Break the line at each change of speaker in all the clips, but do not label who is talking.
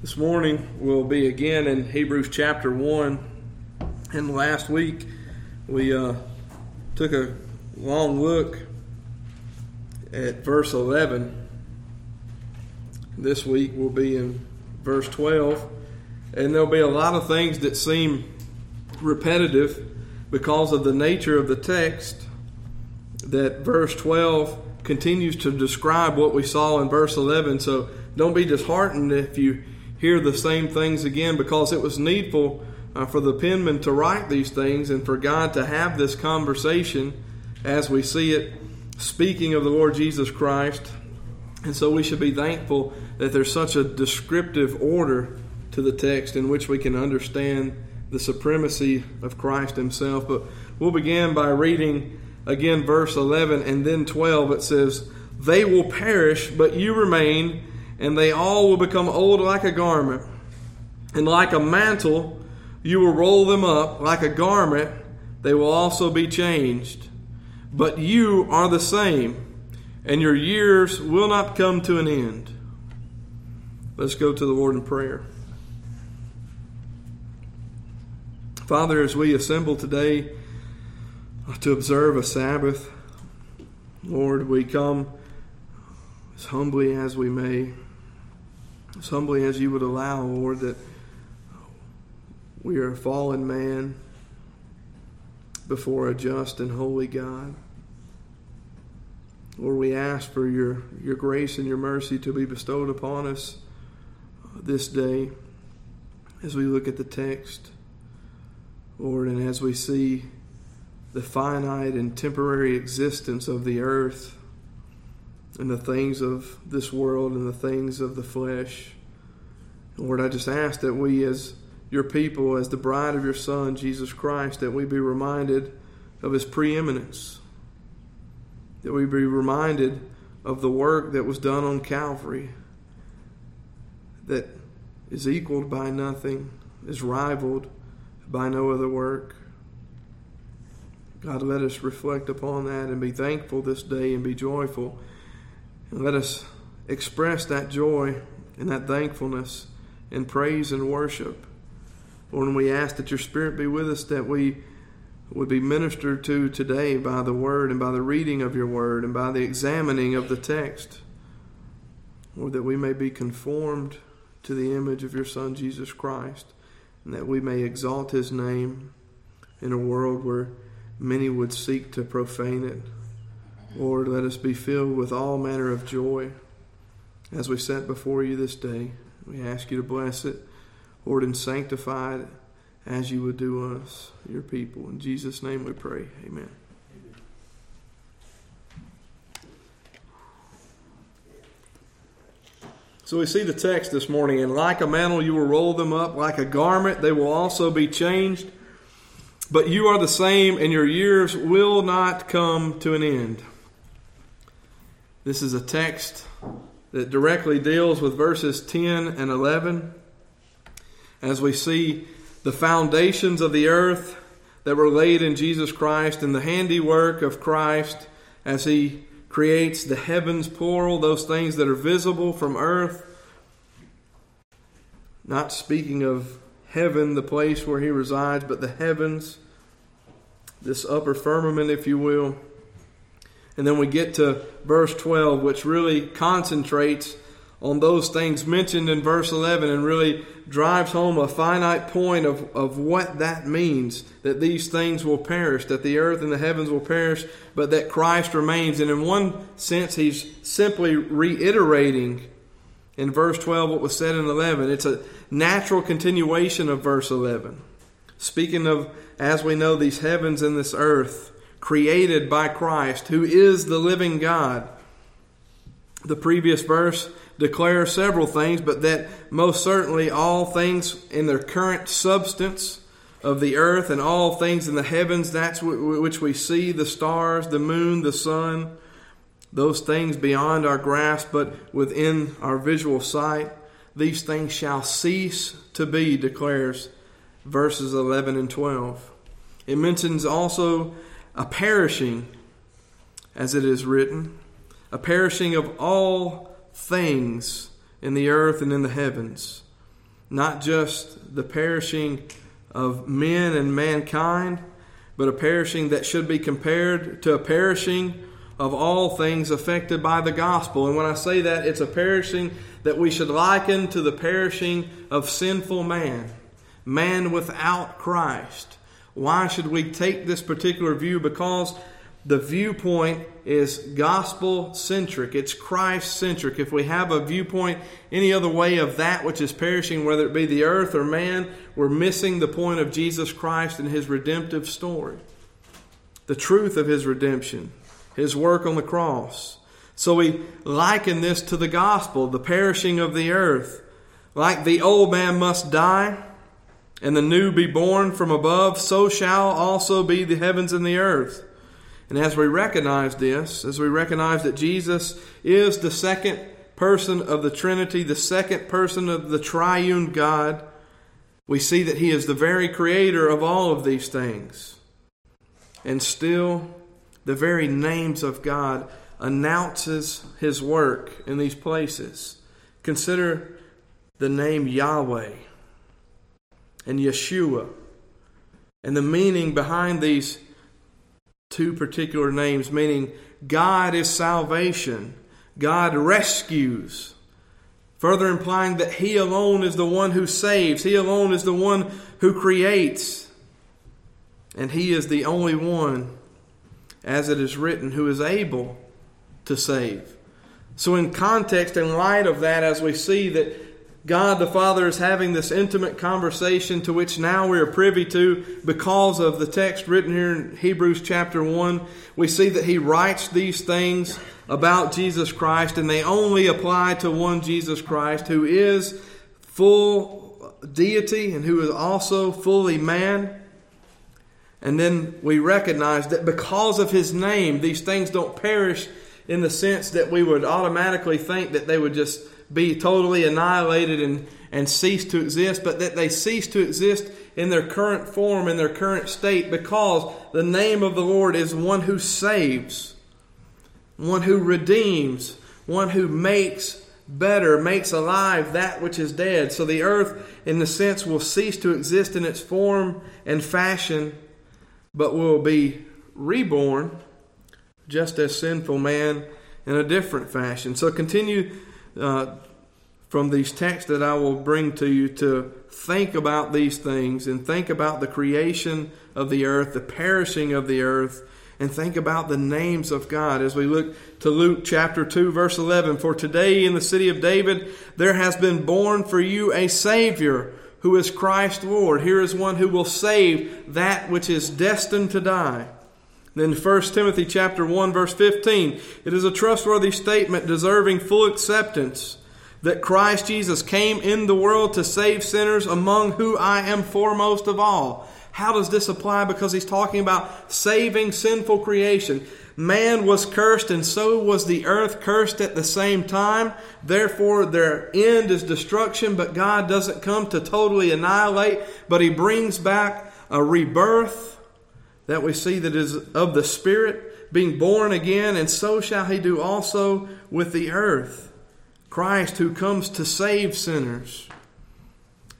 This morning we'll be again in Hebrews chapter 1. And last week we uh, took a long look at verse 11. This week we'll be in verse 12. And there'll be a lot of things that seem repetitive because of the nature of the text that verse 12 continues to describe what we saw in verse 11. So don't be disheartened if you hear the same things again because it was needful uh, for the penman to write these things and for God to have this conversation as we see it speaking of the Lord Jesus Christ. And so we should be thankful that there's such a descriptive order to the text in which we can understand the supremacy of Christ Himself. But we'll begin by reading again verse 11 and then 12. It says, They will perish, but you remain and they all will become old like a garment. And like a mantle, you will roll them up. Like a garment, they will also be changed. But you are the same, and your years will not come to an end. Let's go to the Lord in prayer. Father, as we assemble today uh, to observe a Sabbath, Lord, we come as humbly as we may as humbly as you would allow, Lord, that we are a fallen man before a just and holy God. Lord, we ask for your, your grace and your mercy to be bestowed upon us uh, this day as we look at the text, Lord, and as we see the finite and temporary existence of the earth and the things of this world and the things of the flesh. Lord, I just ask that we, as your people, as the bride of your Son, Jesus Christ, that we be reminded of his preeminence, that we be reminded of the work that was done on Calvary, that is equaled by nothing, is rivaled by no other work. God, let us reflect upon that and be thankful this day and be joyful and let us express that joy and that thankfulness in praise and worship. Lord, we ask that your Spirit be with us, that we would be ministered to today by the Word and by the reading of your Word and by the examining of the text. Lord, that we may be conformed to the image of your Son, Jesus Christ, and that we may exalt his name in a world where many would seek to profane it. Lord, let us be filled with all manner of joy as we set before you this day. We ask you to bless it, Lord, and sanctify it as you would do us, your people. In Jesus' name we pray. Amen. So we see the text this morning, and like a mantle you will roll them up, like a garment they will also be changed. But you are the same, and your years will not come to an end. This is a text that directly deals with verses 10 and 11 as we see the foundations of the earth that were laid in Jesus Christ and the handiwork of Christ as he creates the heavens, plural, those things that are visible from earth. Not speaking of heaven, the place where he resides, but the heavens, this upper firmament, if you will. And then we get to verse 12, which really concentrates on those things mentioned in verse 11 and really drives home a finite point of, of what that means that these things will perish, that the earth and the heavens will perish, but that Christ remains. And in one sense, he's simply reiterating in verse 12 what was said in 11. It's a natural continuation of verse 11. Speaking of, as we know, these heavens and this earth created by Christ, who is the living God. The previous verse declares several things, but that most certainly all things in their current substance of the earth and all things in the heavens, that's which we see the stars, the moon, the sun, those things beyond our grasp but within our visual sight, these things shall cease to be, declares verses 11 and 12. It mentions also a perishing, as it is written, a perishing of all things in the earth and in the heavens. not just the perishing of men and mankind, but a perishing that should be compared to a perishing of all things affected by the gospel. And when I say that, it's a perishing that we should liken to the perishing of sinful man, man without Christ. Why should we take this particular view? Because the viewpoint is gospel centric, it's Christ centric. If we have a viewpoint any other way of that which is perishing, whether it be the earth or man, we're missing the point of Jesus Christ and his redemptive story, the truth of his redemption, his work on the cross. So we liken this to the gospel, the perishing of the earth. Like the old man must die and the new be born from above, so shall also be the heavens and the earth. And as we recognize this, as we recognize that Jesus is the second person of the Trinity, the second person of the triune God, we see that He is the very creator of all of these things. And still, the very names of God announces His work in these places. Consider the name Yahweh and Yeshua. And the meaning behind these two particular names, meaning God is salvation, God rescues. Further implying that He alone is the one who saves, He alone is the one who creates, and He is the only one, as it is written, who is able to save. So, in context, in light of that, as we see that God the Father is having this intimate conversation to which now we are privy to because of the text written here in Hebrews chapter 1. We see that He writes these things about Jesus Christ, and they only apply to one Jesus Christ who is full deity and who is also fully man. And then we recognize that because of His name, these things don't perish in the sense that we would automatically think that they would just be totally annihilated and, and cease to exist, but that they cease to exist in their current form, in their current state, because the name of the Lord is one who saves, one who redeems, one who makes better, makes alive that which is dead. So the earth, in the sense, will cease to exist in its form and fashion, but will be reborn just as sinful man in a different fashion. So continue uh, from these texts that I will bring to you to think about these things and think about the creation of the earth, the perishing of the earth, and think about the names of God as we look to Luke chapter 2, verse 11. For today in the city of David there has been born for you a Savior who is Christ Lord. Here is one who will save that which is destined to die. Then 1 Timothy chapter 1 verse 15, it is a trustworthy statement deserving full acceptance that Christ Jesus came in the world to save sinners among who I am foremost of all. How does this apply? Because he's talking about saving sinful creation. Man was cursed and so was the earth cursed at the same time. Therefore, their end is destruction, but God doesn't come to totally annihilate, but he brings back a rebirth that we see that is of the Spirit, being born again, and so shall he do also with the earth. Christ who comes to save sinners.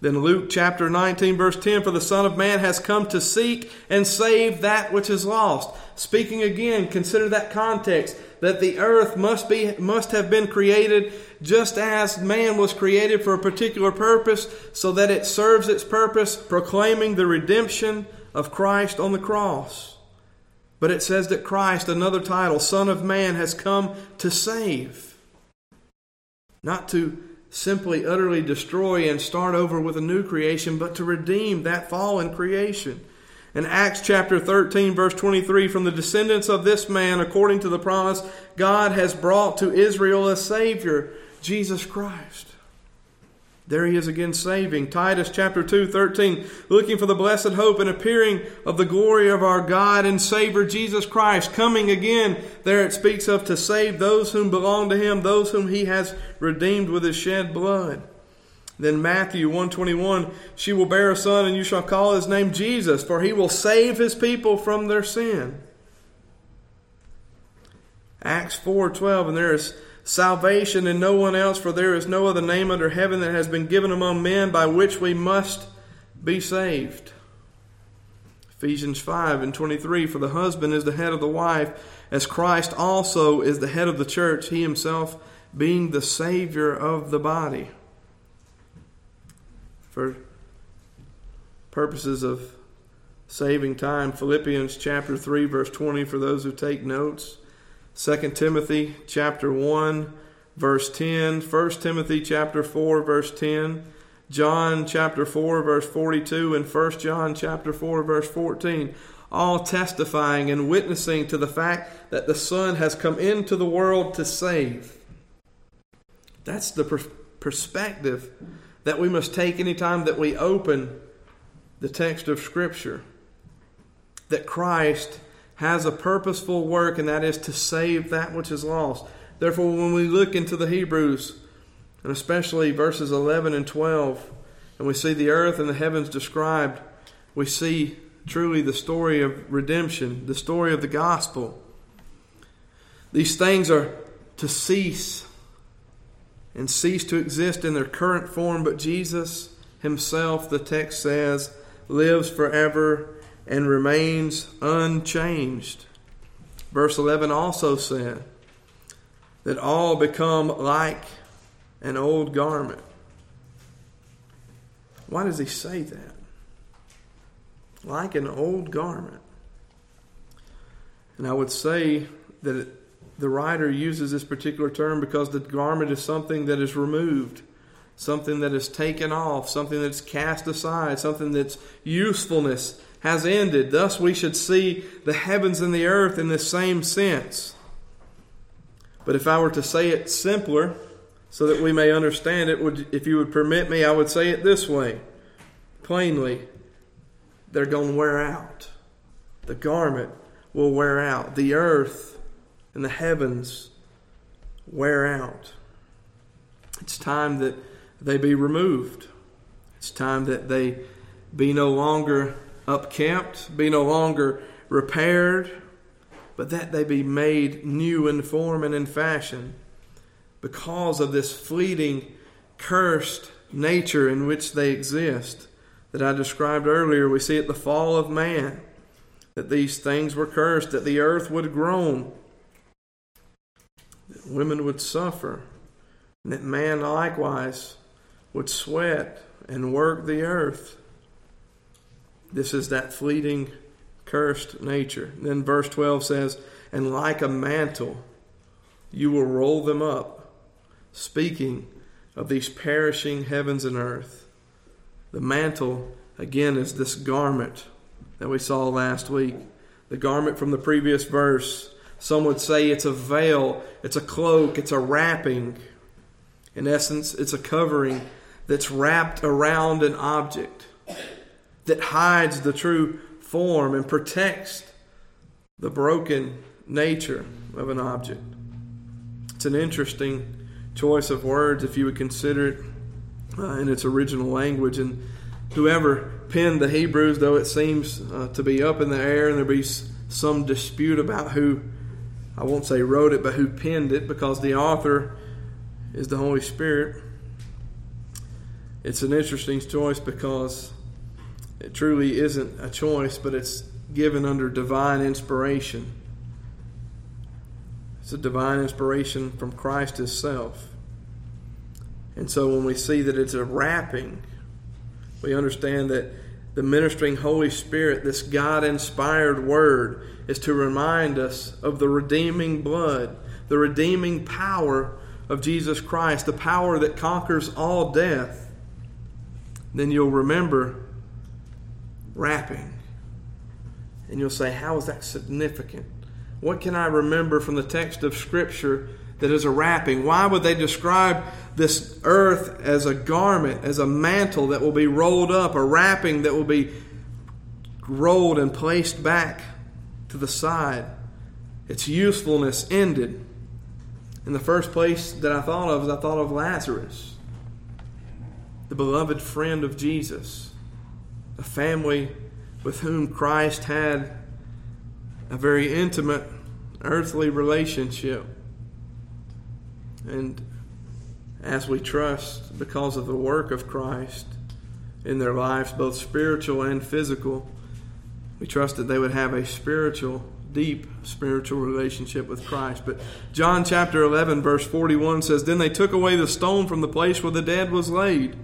Then Luke chapter 19, verse 10 For the Son of Man has come to seek and save that which is lost. Speaking again, consider that context that the earth must be must have been created just as man was created for a particular purpose so that it serves its purpose proclaiming the redemption of Christ on the cross. But it says that Christ, another title, Son of Man, has come to save. Not to simply utterly destroy and start over with a new creation, but to redeem that fallen creation. In Acts chapter 13, verse 23, from the descendants of this man, according to the promise, God has brought to Israel a Savior, Jesus Christ. There he is again saving. Titus chapter 2, 13, looking for the blessed hope and appearing of the glory of our God and Savior Jesus Christ. Coming again, there it speaks of to save those whom belong to him, those whom he has redeemed with his shed blood. Then Matthew 121, she will bear a son and you shall call his name Jesus, for he will save his people from their sin. Acts 4:12 and there is salvation in no one else, for there is no other name under heaven that has been given among men by which we must be saved. Ephesians 5 and 23 For the husband is the head of the wife, as Christ also is the head of the church, he himself being the Savior of the body. For purposes of saving time, Philippians chapter 3, verse 20, for those who take notes. 2 Timothy chapter 1, verse 10. 1 Timothy chapter 4, verse 10. John chapter 4 verse 42 and 1 John chapter 4 verse 14 all testifying and witnessing to the fact that the son has come into the world to save that's the per- perspective that we must take anytime that we open the text of scripture that Christ has a purposeful work and that is to save that which is lost therefore when we look into the Hebrews and especially verses 11 and 12, and we see the earth and the heavens described, we see truly the story of redemption, the story of the gospel. These things are to cease and cease to exist in their current form, but Jesus himself, the text says, lives forever and remains unchanged. Verse 11 also said that all become like an old garment. Why does he say that? Like an old garment. And I would say that it, the writer uses this particular term because the garment is something that is removed, something that is taken off, something that's cast aside, something that's usefulness has ended. Thus, we should see the heavens and the earth in the same sense. But if I were to say it simpler, so that we may understand it, would, if you would permit me, I would say it this way plainly they're going to wear out. The garment will wear out. The earth and the heavens wear out. It's time that they be removed. It's time that they be no longer upkept, be no longer repaired, but that they be made new in form and in fashion because of this fleeting, cursed nature in which they exist that I described earlier. We see at the fall of man that these things were cursed, that the earth would groan, that women would suffer, and that man likewise would sweat and work the earth. This is that fleeting, cursed nature. Then verse 12 says, And like a mantle, you will roll them up speaking of these perishing heavens and earth. The mantle, again, is this garment that we saw last week. The garment from the previous verse. Some would say it's a veil, it's a cloak, it's a wrapping. In essence, it's a covering that's wrapped around an object that hides the true form and protects the broken nature of an object. It's an interesting choice of words if you would consider it uh, in its original language. And whoever penned the Hebrews, though it seems uh, to be up in the air and there be some dispute about who, I won't say wrote it, but who penned it, because the author is the Holy Spirit. It's an interesting choice because it truly isn't a choice, but it's given under divine inspiration. It's a divine inspiration from Christ Himself. And so when we see that it's a wrapping, we understand that the ministering Holy Spirit, this God inspired word, is to remind us of the redeeming blood, the redeeming power of Jesus Christ, the power that conquers all death. Then you'll remember wrapping. And you'll say, How is that significant? What can I remember from the text of Scripture that is a wrapping? Why would they describe this earth as a garment, as a mantle that will be rolled up, a wrapping that will be rolled and placed back to the side? Its usefulness ended. In the first place that I thought of, is I thought of Lazarus, the beloved friend of Jesus, a family with whom Christ had a very intimate earthly relationship. And as we trust, because of the work of Christ in their lives, both spiritual and physical, we trust that they would have a spiritual, deep spiritual relationship with Christ. But John chapter 11, verse 41 says, Then they took away the stone from the place where the dead was laid.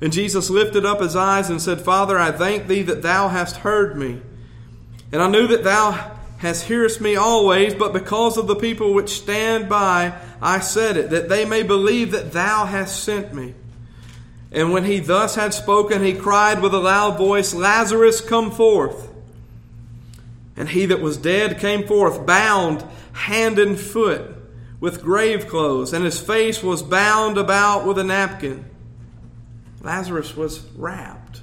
And Jesus lifted up his eyes and said, Father, I thank thee that thou hast heard me. And I knew that thou hast hearest me always, but because of the people which stand by, I said it, that they may believe that thou hast sent me. And when he thus had spoken, he cried with a loud voice, Lazarus, come forth. And he that was dead came forth, bound hand and foot with grave clothes, and his face was bound about with a napkin. Lazarus was wrapped.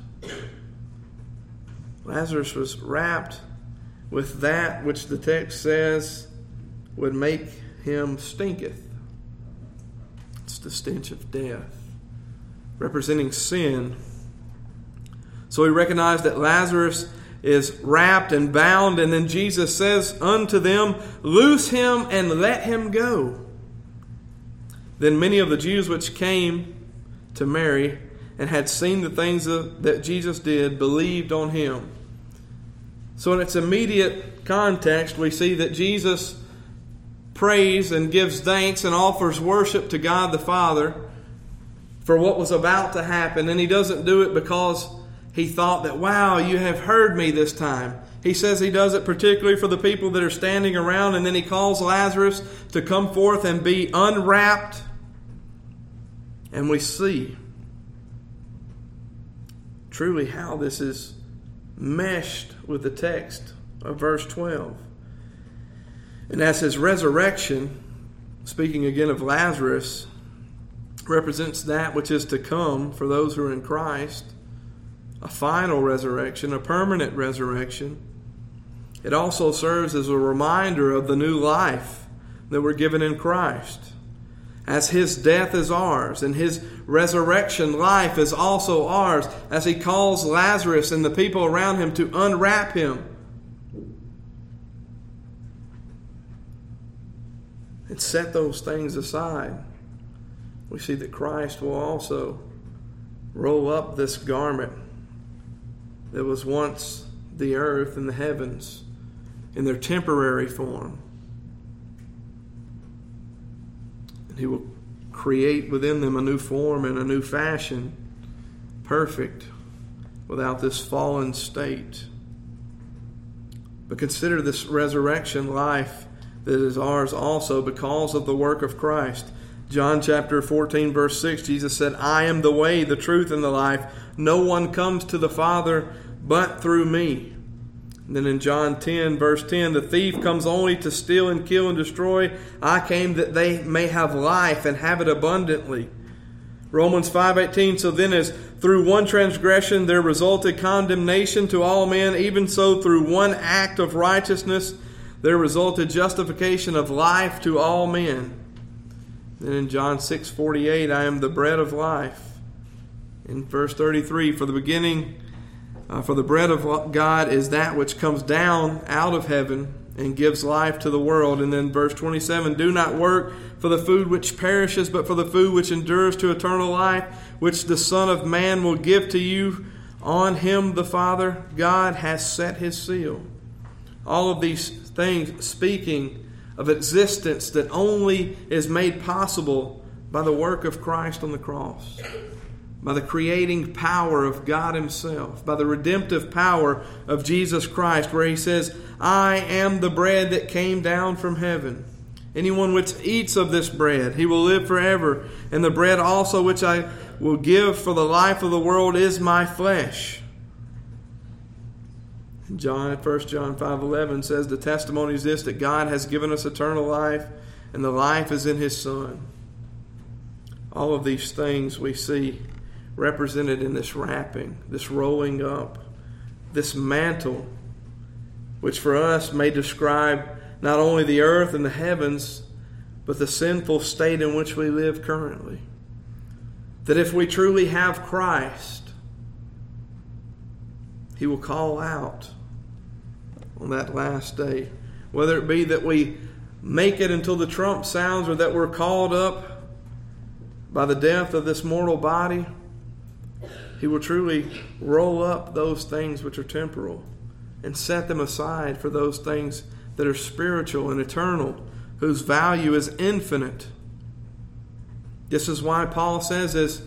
Lazarus was wrapped with that which the text says would make him stinketh. It's the stench of death, representing sin. So we recognize that Lazarus is wrapped and bound, and then Jesus says unto them, Loose him and let him go. Then many of the Jews which came to Mary and had seen the things that Jesus did believed on him. So, in its immediate context, we see that Jesus prays and gives thanks and offers worship to God the Father for what was about to happen. And he doesn't do it because he thought that, wow, you have heard me this time. He says he does it particularly for the people that are standing around, and then he calls Lazarus to come forth and be unwrapped. And we see truly how this is meshed with the text of verse 12. And as his resurrection, speaking again of Lazarus, represents that which is to come for those who are in Christ a final resurrection, a permanent resurrection. It also serves as a reminder of the new life that we're given in Christ as his death is ours and his resurrection life is also ours, as he calls Lazarus and the people around him to unwrap him. And set those things aside. We see that Christ will also roll up this garment that was once the earth and the heavens in their temporary form And He will create within them a new form and a new fashion, perfect, without this fallen state. But consider this resurrection life that is ours also because of the work of Christ. John chapter 14, verse 6, Jesus said, I am the way, the truth, and the life. No one comes to the Father but through me. Then in John 10, verse 10, the thief comes only to steal and kill and destroy. I came that they may have life and have it abundantly. Romans 5:18 So then as through one transgression there resulted condemnation to all men even so through one act of righteousness there resulted justification of life to all men. Then in John 6:48 I am the bread of life. In verse 33 for the beginning uh, for the bread of God is that which comes down out of heaven and gives life to the world. And then verse 27 Do not work for the food which perishes, but for the food which endures to eternal life, which the Son of Man will give to you. On him the Father God has set his seal. All of these things speaking of existence that only is made possible by the work of Christ on the cross by the creating power of God Himself, by the redemptive power of Jesus Christ, where He says, I am the bread that came down from heaven. Anyone which eats of this bread, he will live forever. And the bread also which I will give for the life of the world is my flesh. John, 1 John 5.11 says, The testimony is this, that God has given us eternal life, and the life is in His Son. All of these things we see represented in this wrapping, this rolling up, this mantle, which for us may describe not only the earth and the heavens, but the sinful state in which we live currently. That if we truly have Christ, He will call out on that last day. Whether it be that we make it until the trump sounds or that we're called up by the death of this mortal body, he will truly roll up those things which are temporal and set them aside for those things that are spiritual and eternal, whose value is infinite. This is why Paul says, as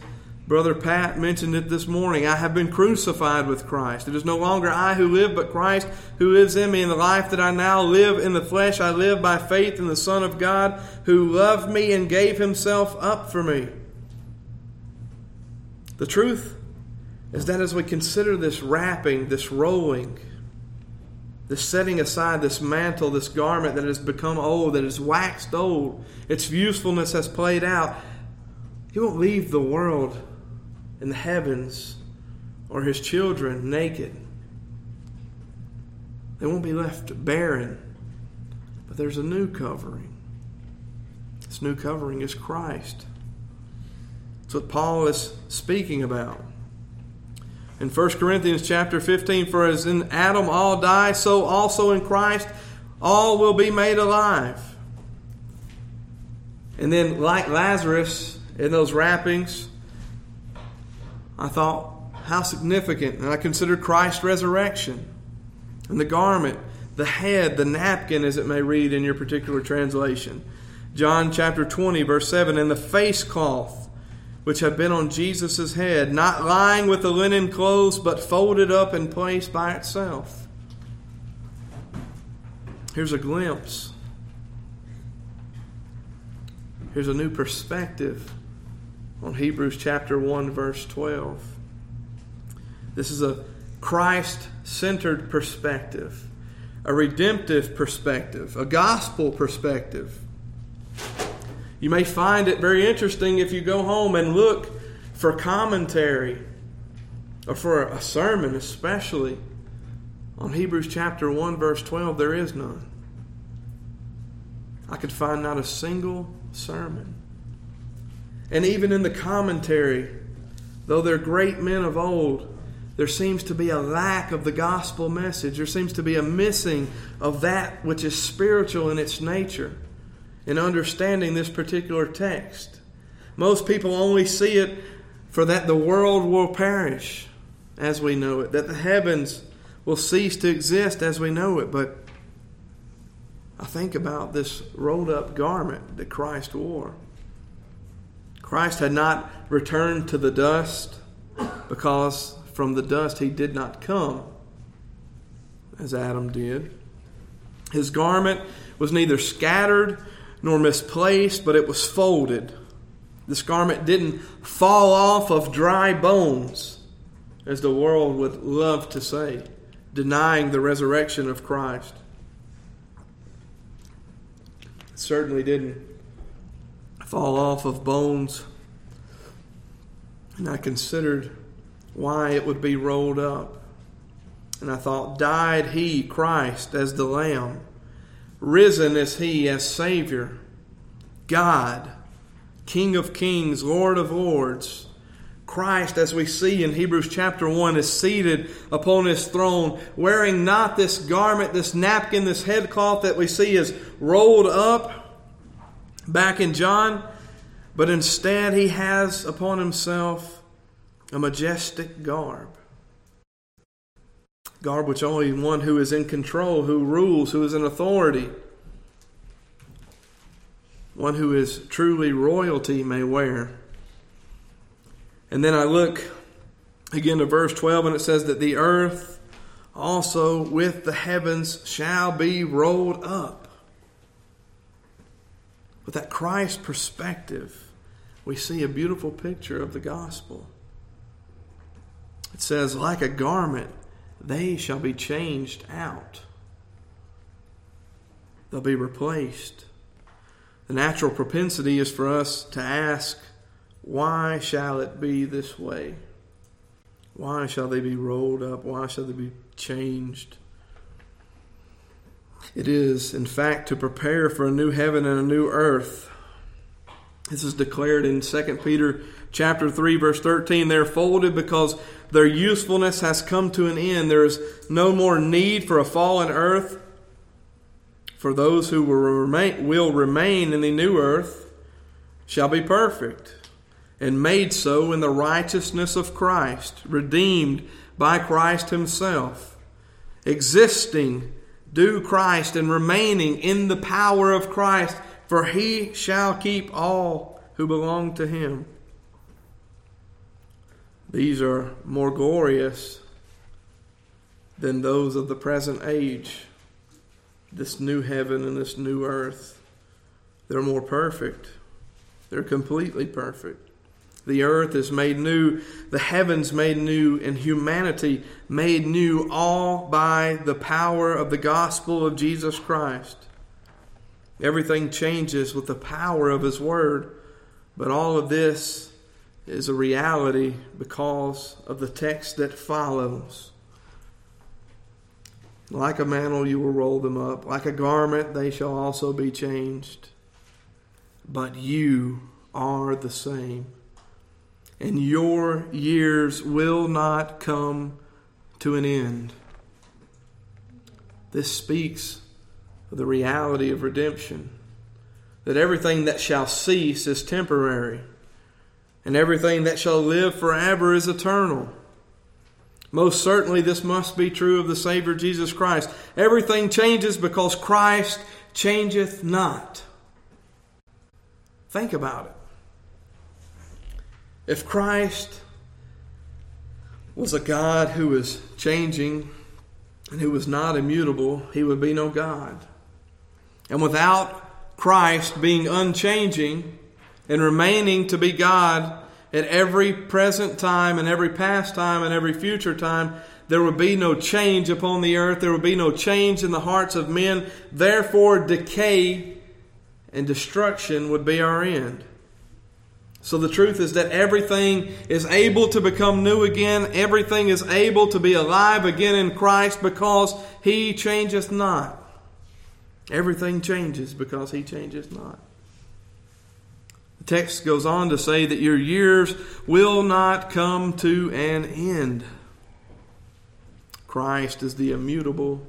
Brother Pat mentioned it this morning, I have been crucified with Christ. It is no longer I who live, but Christ who lives in me. In the life that I now live in the flesh, I live by faith in the Son of God who loved me and gave himself up for me. The truth is that as we consider this wrapping, this rolling, this setting aside this mantle, this garment that has become old, that has waxed old, its usefulness has played out, he won't leave the world and the heavens or his children naked. They won't be left barren, but there's a new covering. This new covering is Christ. That's what Paul is speaking about. In 1 Corinthians chapter 15, for as in Adam all die, so also in Christ all will be made alive. And then, like Lazarus in those wrappings, I thought, how significant. And I considered Christ's resurrection and the garment, the head, the napkin, as it may read in your particular translation. John chapter 20, verse 7, and the face cloth which had been on Jesus' head, not lying with the linen clothes, but folded up and placed by itself. Here's a glimpse. Here's a new perspective on Hebrews chapter 1, verse 12. This is a Christ centered perspective, a redemptive perspective, a gospel perspective. You may find it very interesting if you go home and look for commentary or for a sermon, especially on Hebrews chapter 1, verse 12. There is none. I could find not a single sermon. And even in the commentary, though they're great men of old, there seems to be a lack of the gospel message. There seems to be a missing of that which is spiritual in its nature in understanding this particular text. Most people only see it for that the world will perish as we know it, that the heavens will cease to exist as we know it. But I think about this rolled up garment that Christ wore. Christ had not returned to the dust because from the dust he did not come as Adam did. His garment was neither scattered nor misplaced, but it was folded. This garment didn't fall off of dry bones, as the world would love to say, denying the resurrection of Christ. It certainly didn't fall off of bones. And I considered why it would be rolled up. And I thought, died he, Christ, as the Lamb, risen is he as Savior, God, King of kings, Lord of lords. Christ, as we see in Hebrews chapter 1, is seated upon his throne, wearing not this garment, this napkin, this headcloth that we see is rolled up back in John, but instead he has upon himself a majestic garb. Garb which only one who is in control, who rules, who is in authority, one who is truly royalty may wear. And then I look again to verse 12, and it says that the earth also with the heavens shall be rolled up. With that Christ perspective, we see a beautiful picture of the gospel. It says, like a garment, they shall be changed out. They'll be replaced. The natural propensity is for us to ask, why shall it be this way? Why shall they be rolled up? Why shall they be changed? It is, in fact, to prepare for a new heaven and a new earth. This is declared in 2 Peter chapter 3 verse 13 they're folded because their usefulness has come to an end there is no more need for a fallen earth for those who will remain, will remain in the new earth shall be perfect and made so in the righteousness of Christ, redeemed by Christ Himself, existing due Christ and remaining in the power of Christ, for He shall keep all who belong to Him. These are more glorious than those of the present age, this new heaven and this new earth. They're more perfect. They're completely perfect. The earth is made new, the heavens made new, and humanity made new all by the power of the gospel of Jesus Christ. Everything changes with the power of His Word, but all of this is a reality because of the text that follows. Like a mantle, you will roll them up. Like a garment, they shall also be changed. But you are the same and your years will not come to an end. This speaks of the reality of redemption that everything that shall cease is temporary, and everything that shall live forever is eternal. Most certainly, this must be true of the Savior Jesus Christ. Everything changes because Christ changeth not. Think about it. If Christ was a God who was changing and who was not immutable, he would be no God. And without Christ being unchanging and remaining to be God at every present time and every past time and every future time, there would be no change upon the earth. There would be no change in the hearts of men. Therefore, decay and destruction would be our end. So the truth is that everything is able to become new again. Everything is able to be alive again in Christ because He changeth not. Everything changes because He changes not. Text goes on to say that your years will not come to an end. Christ is the immutable,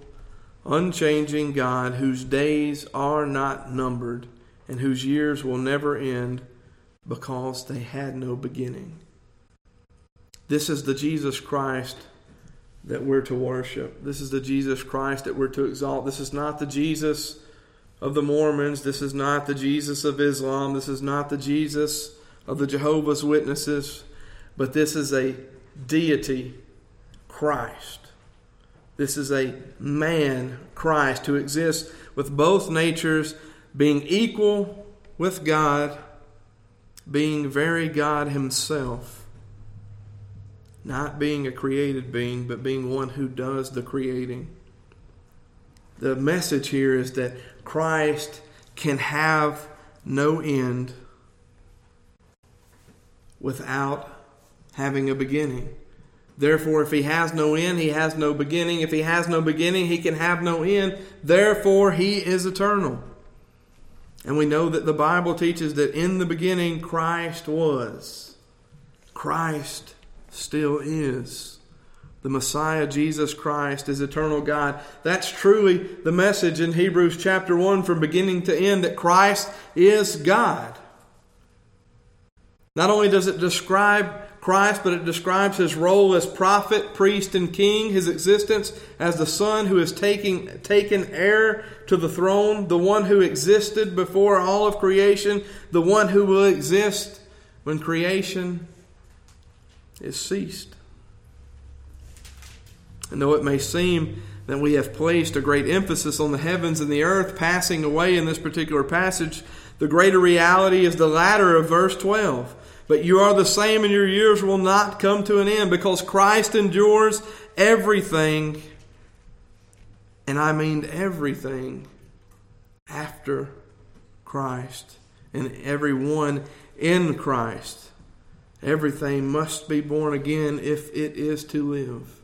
unchanging God whose days are not numbered and whose years will never end because they had no beginning. This is the Jesus Christ that we're to worship. This is the Jesus Christ that we're to exalt. This is not the Jesus of the Mormons. This is not the Jesus of Islam. This is not the Jesus of the Jehovah's Witnesses. But this is a deity, Christ. This is a man, Christ, who exists with both natures being equal with God being very God Himself, not being a created being, but being one who does the creating. The message here is that Christ can have no end without having a beginning. Therefore, if he has no end, he has no beginning. If he has no beginning, he can have no end. Therefore, he is eternal. And we know that the Bible teaches that in the beginning Christ was. Christ still is. The Messiah, Jesus Christ, is eternal God. That's truly the message in Hebrews chapter 1 from beginning to end that Christ is God. Not only does it describe Christ, but it describes his role as prophet, priest, and king, his existence as the Son who is taking, taken heir to the throne, the one who existed before all of creation, the one who will exist when creation is ceased. And though it may seem that we have placed a great emphasis on the heavens and the earth passing away in this particular passage, the greater reality is the latter of verse 12 but you are the same, and your years will not come to an end because Christ endures everything, and I mean everything, after Christ and everyone in Christ. Everything must be born again if it is to live.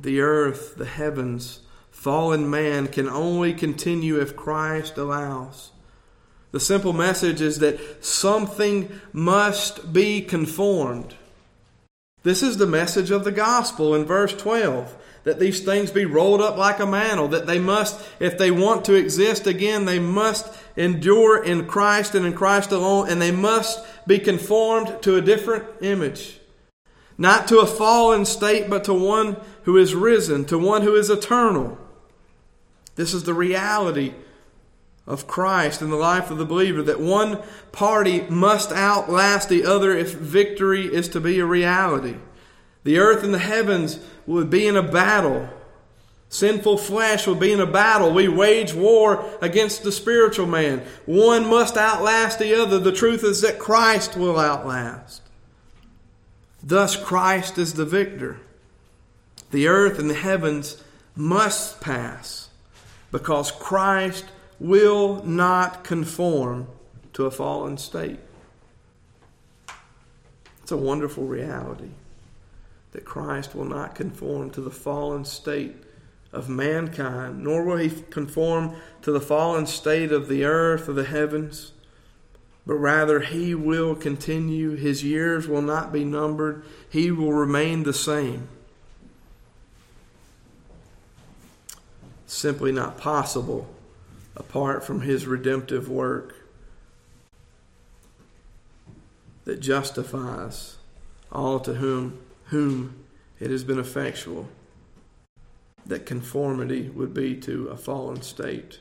The earth, the heavens, fallen man can only continue if Christ allows. The simple message is that something must be conformed. This is the message of the gospel in verse 12 that these things be rolled up like a mantle, that they must, if they want to exist again, they must endure in Christ and in Christ alone, and they must be conformed to a different image. Not to a fallen state, but to one who is risen, to one who is eternal. This is the reality of Christ in the life of the believer that one party must outlast the other if victory is to be a reality. The earth and the heavens would be in a battle. Sinful flesh would be in a battle. We wage war against the spiritual man. One must outlast the other. The truth is that Christ will outlast. Thus, Christ is the victor. The earth and the heavens must pass because Christ will not conform to a fallen state. It's a wonderful reality that Christ will not conform to the fallen state of mankind, nor will he conform to the fallen state of the earth or the heavens, but rather he will continue. His years will not be numbered, he will remain the same. Simply not possible apart from his redemptive work that justifies all to whom whom it has been effectual that conformity would be to a fallen state.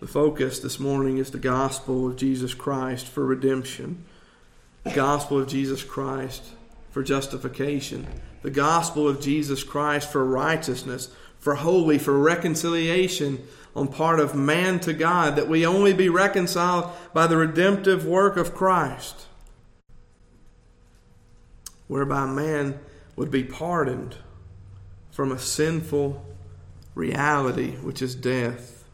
The focus this morning is the gospel of Jesus Christ for redemption, the gospel of Jesus Christ for justification, the gospel of Jesus Christ for righteousness, for holy, for reconciliation on part of man to God, that we only be reconciled by the redemptive work of Christ whereby man would be pardoned from a sinful reality, which is death.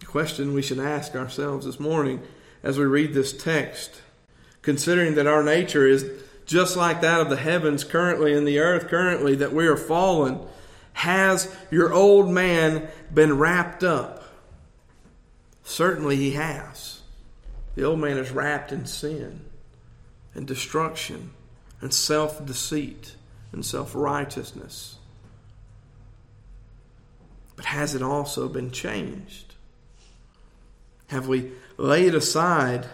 The question we should ask ourselves this morning as we read this text, considering that our nature is just like that of the heavens currently and the earth currently, that we are fallen, has your old man been wrapped up? Certainly he has. The old man is wrapped in sin and destruction and self deceit and self righteousness. But has it also been changed? Have we laid aside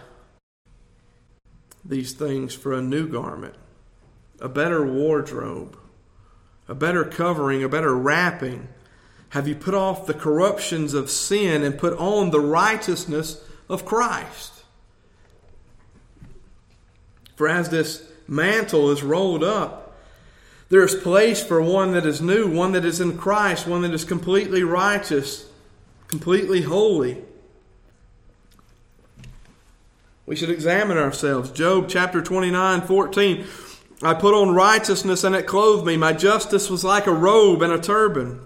these things for a new garment, a better wardrobe, a better covering, a better wrapping? Have you put off the corruptions of sin and put on the righteousness of Christ? For as this mantle is rolled up, there is place for one that is new, one that is in Christ, one that is completely righteous, completely holy. We should examine ourselves. Job chapter 29, 14. I put on righteousness and it clothed me. My justice was like a robe and a turban.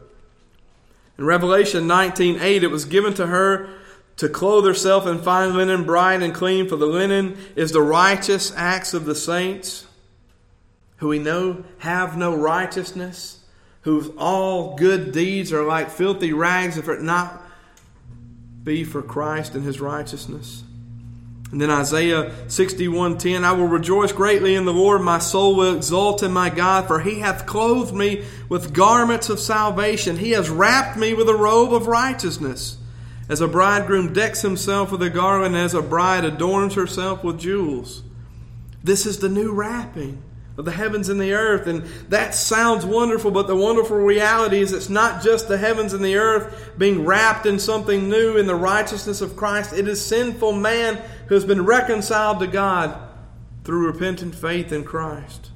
In Revelation 19, 8, it was given to her to clothe herself in fine linen, bright and clean, for the linen is the righteous acts of the saints, who we know have no righteousness, whose all good deeds are like filthy rags if it not be for Christ and his righteousness. And then Isaiah 61:10 I will rejoice greatly in the Lord my soul will exult in my God for he hath clothed me with garments of salvation he has wrapped me with a robe of righteousness as a bridegroom decks himself with a garland, as a bride adorns herself with jewels. This is the new wrapping of the heavens and the earth. And that sounds wonderful, but the wonderful reality is it's not just the heavens and the earth being wrapped in something new in the righteousness of Christ. It is sinful man who has been reconciled to God through repentant faith in Christ.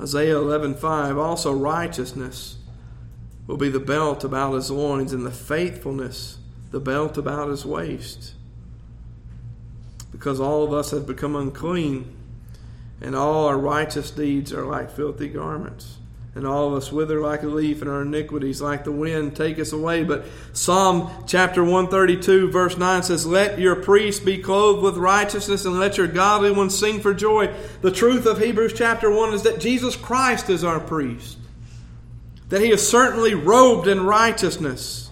Isaiah 11:5 also righteousness will be the belt about his loins, and the faithfulness, the belt about his waist. Because all of us have become unclean, and all our righteous deeds are like filthy garments. And all of us wither like a leaf, and our iniquities, like the wind, take us away. But Psalm chapter 132, verse 9 says, Let your priests be clothed with righteousness, and let your godly ones sing for joy. The truth of Hebrews chapter 1 is that Jesus Christ is our priest that he is certainly robed in righteousness.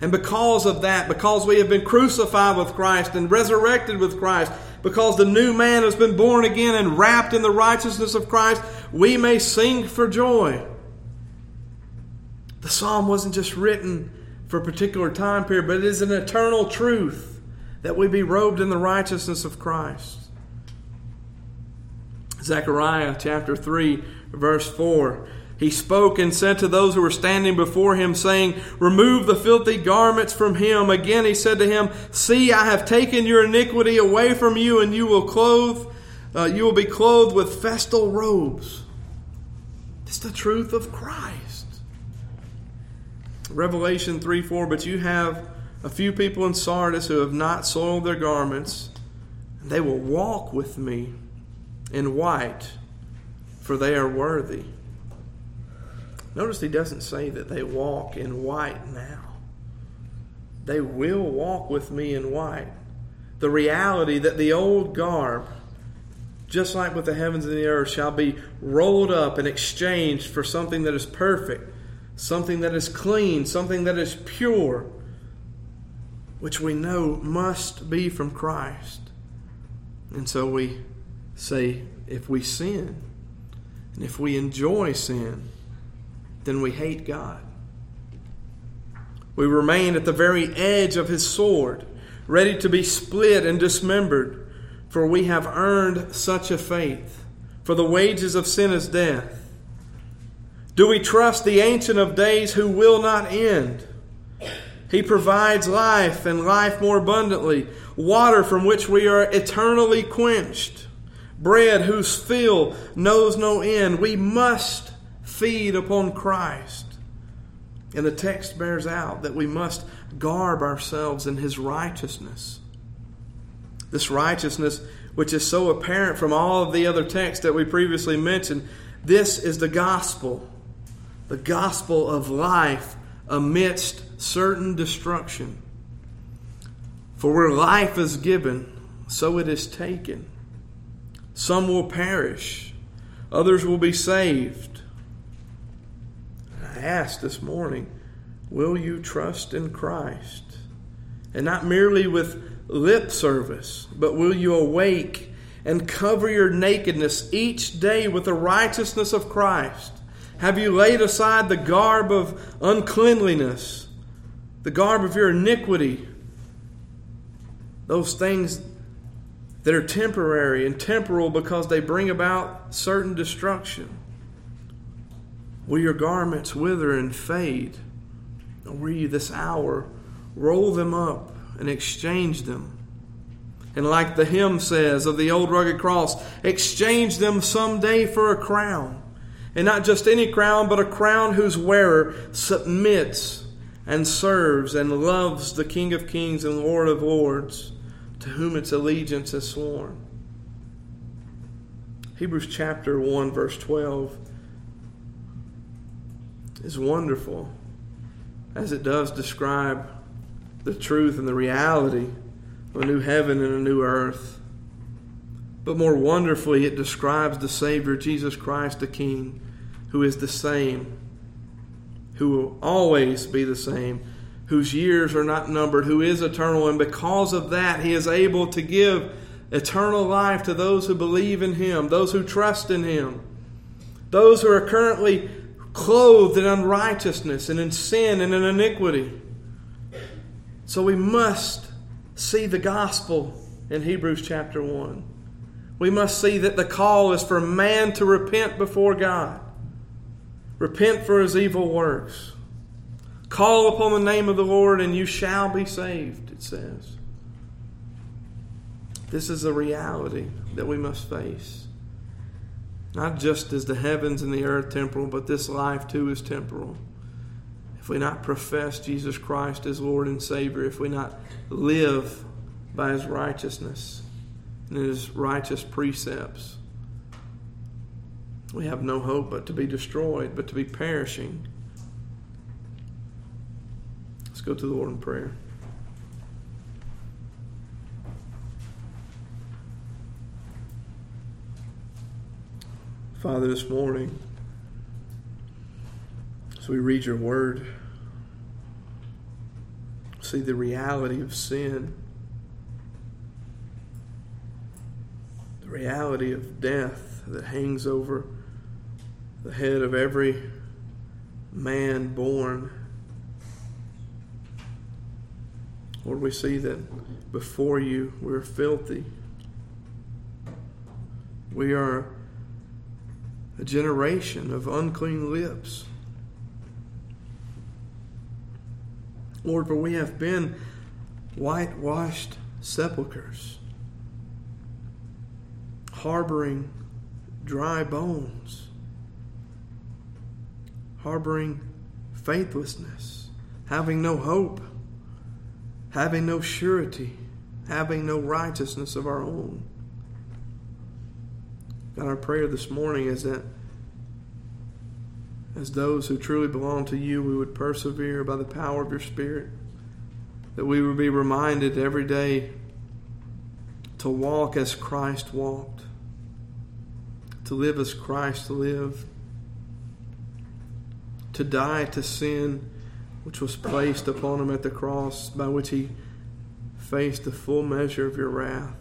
And because of that, because we have been crucified with Christ and resurrected with Christ, because the new man has been born again and wrapped in the righteousness of Christ, we may sing for joy. The psalm wasn't just written for a particular time period, but it is an eternal truth that we be robed in the righteousness of Christ. Zechariah chapter 3, verse 4. He spoke and said to those who were standing before him, saying, Remove the filthy garments from him. Again he said to him, See, I have taken your iniquity away from you, and you will clothe, uh, you will be clothed with festal robes. It's the truth of Christ. Revelation 3 4, but you have a few people in Sardis who have not soiled their garments, and they will walk with me in white, for they are worthy. Notice he doesn't say that they walk in white now. They will walk with me in white. The reality that the old garb, just like with the heavens and the earth, shall be rolled up and exchanged for something that is perfect, something that is clean, something that is pure, which we know must be from Christ. And so we say, if we sin, and if we enjoy sin, then we hate God. We remain at the very edge of his sword, ready to be split and dismembered, for we have earned such a faith. For the wages of sin is death. Do we trust the Ancient of Days who will not end? He provides life and life more abundantly, water from which we are eternally quenched, bread whose fill knows no end. We must feed upon Christ. And the text bears out that we must garb ourselves in his righteousness. This righteousness, which is so apparent from all of the other texts that we previously mentioned, this is the gospel, the gospel of life amidst certain destruction. For where life is given, so it is taken. Some will perish, others will be saved. I ask this morning will you trust in Christ? And not merely with lip service, but will you awake and cover your nakedness each day with the righteousness of Christ? Have you laid aside the garb of uncleanliness, the garb of your iniquity, those things that are temporary and temporal because they bring about certain destruction? Will your garments wither and fade? Or will you this hour roll them up and exchange them? And like the hymn says of the old rugged cross, exchange them someday for a crown. And not just any crown, but a crown whose wearer submits and serves and loves the King of Kings and Lord of Lords, to whom its allegiance is sworn. Hebrews chapter 1, verse 12 is wonderful as it does describe the truth and the reality of a new heaven and a new earth. But more wonderfully, it describes the Savior, Jesus Christ, the King, who is the same, who will always be the same, whose years are not numbered, who is eternal, and because of that, He is able to give eternal life to those who believe in Him, those who trust in Him, those who are currently clothed in unrighteousness and in sin and in iniquity. So we must see the gospel in Hebrews chapter 1. We must see that the call is for man to repent before God, repent for his evil works. Call upon the name of the Lord and you shall be saved, it says. This is a reality that we must face. Not just as the heavens and the earth temporal, but this life too is temporal. If we not profess Jesus Christ as Lord and Savior, if we not live by His righteousness and His righteous precepts, we have no hope but to be destroyed, but to be perishing. Let's go to the Lord in prayer. Father, this morning, as we read your word, see the reality of sin, the reality of death that hangs over the head of every man born. Lord, we see that before you we're filthy. We are a generation of unclean lips. Lord, for we have been whitewashed sepulchres, harboring dry bones, harboring faithlessness, having no hope, having no surety, having no righteousness of our own. God, our prayer this morning is that as those who truly belong to you, we would persevere by the power of your Spirit, that we would be reminded every day to walk as Christ walked, to live as Christ lived, to die to sin which was placed upon him at the cross, by which he faced the full measure of your wrath.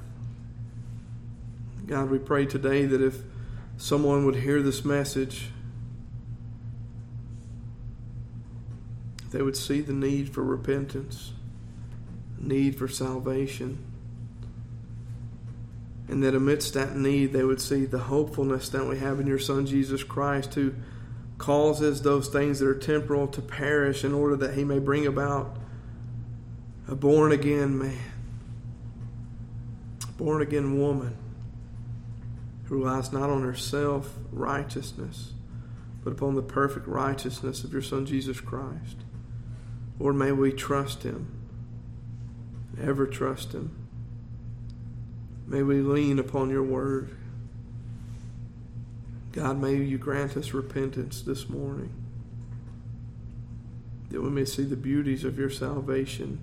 God, we pray today that if someone would hear this message, they would see the need for repentance, need for salvation, and that amidst that need, they would see the hopefulness that we have in your Son Jesus Christ, who causes those things that are temporal to perish in order that he may bring about a born again man, born again woman who relies not on her self righteousness, but upon the perfect righteousness of your Son Jesus Christ. Lord, may we trust him, ever trust him. May we lean upon your word. God, may you grant us repentance this morning, that we may see the beauties of your salvation,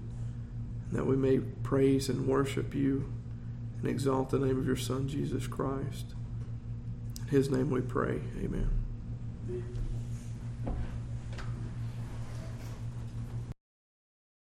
and that we may praise and worship you and exalt the name of your Son, Jesus Christ. In his name we pray. Amen. Amen.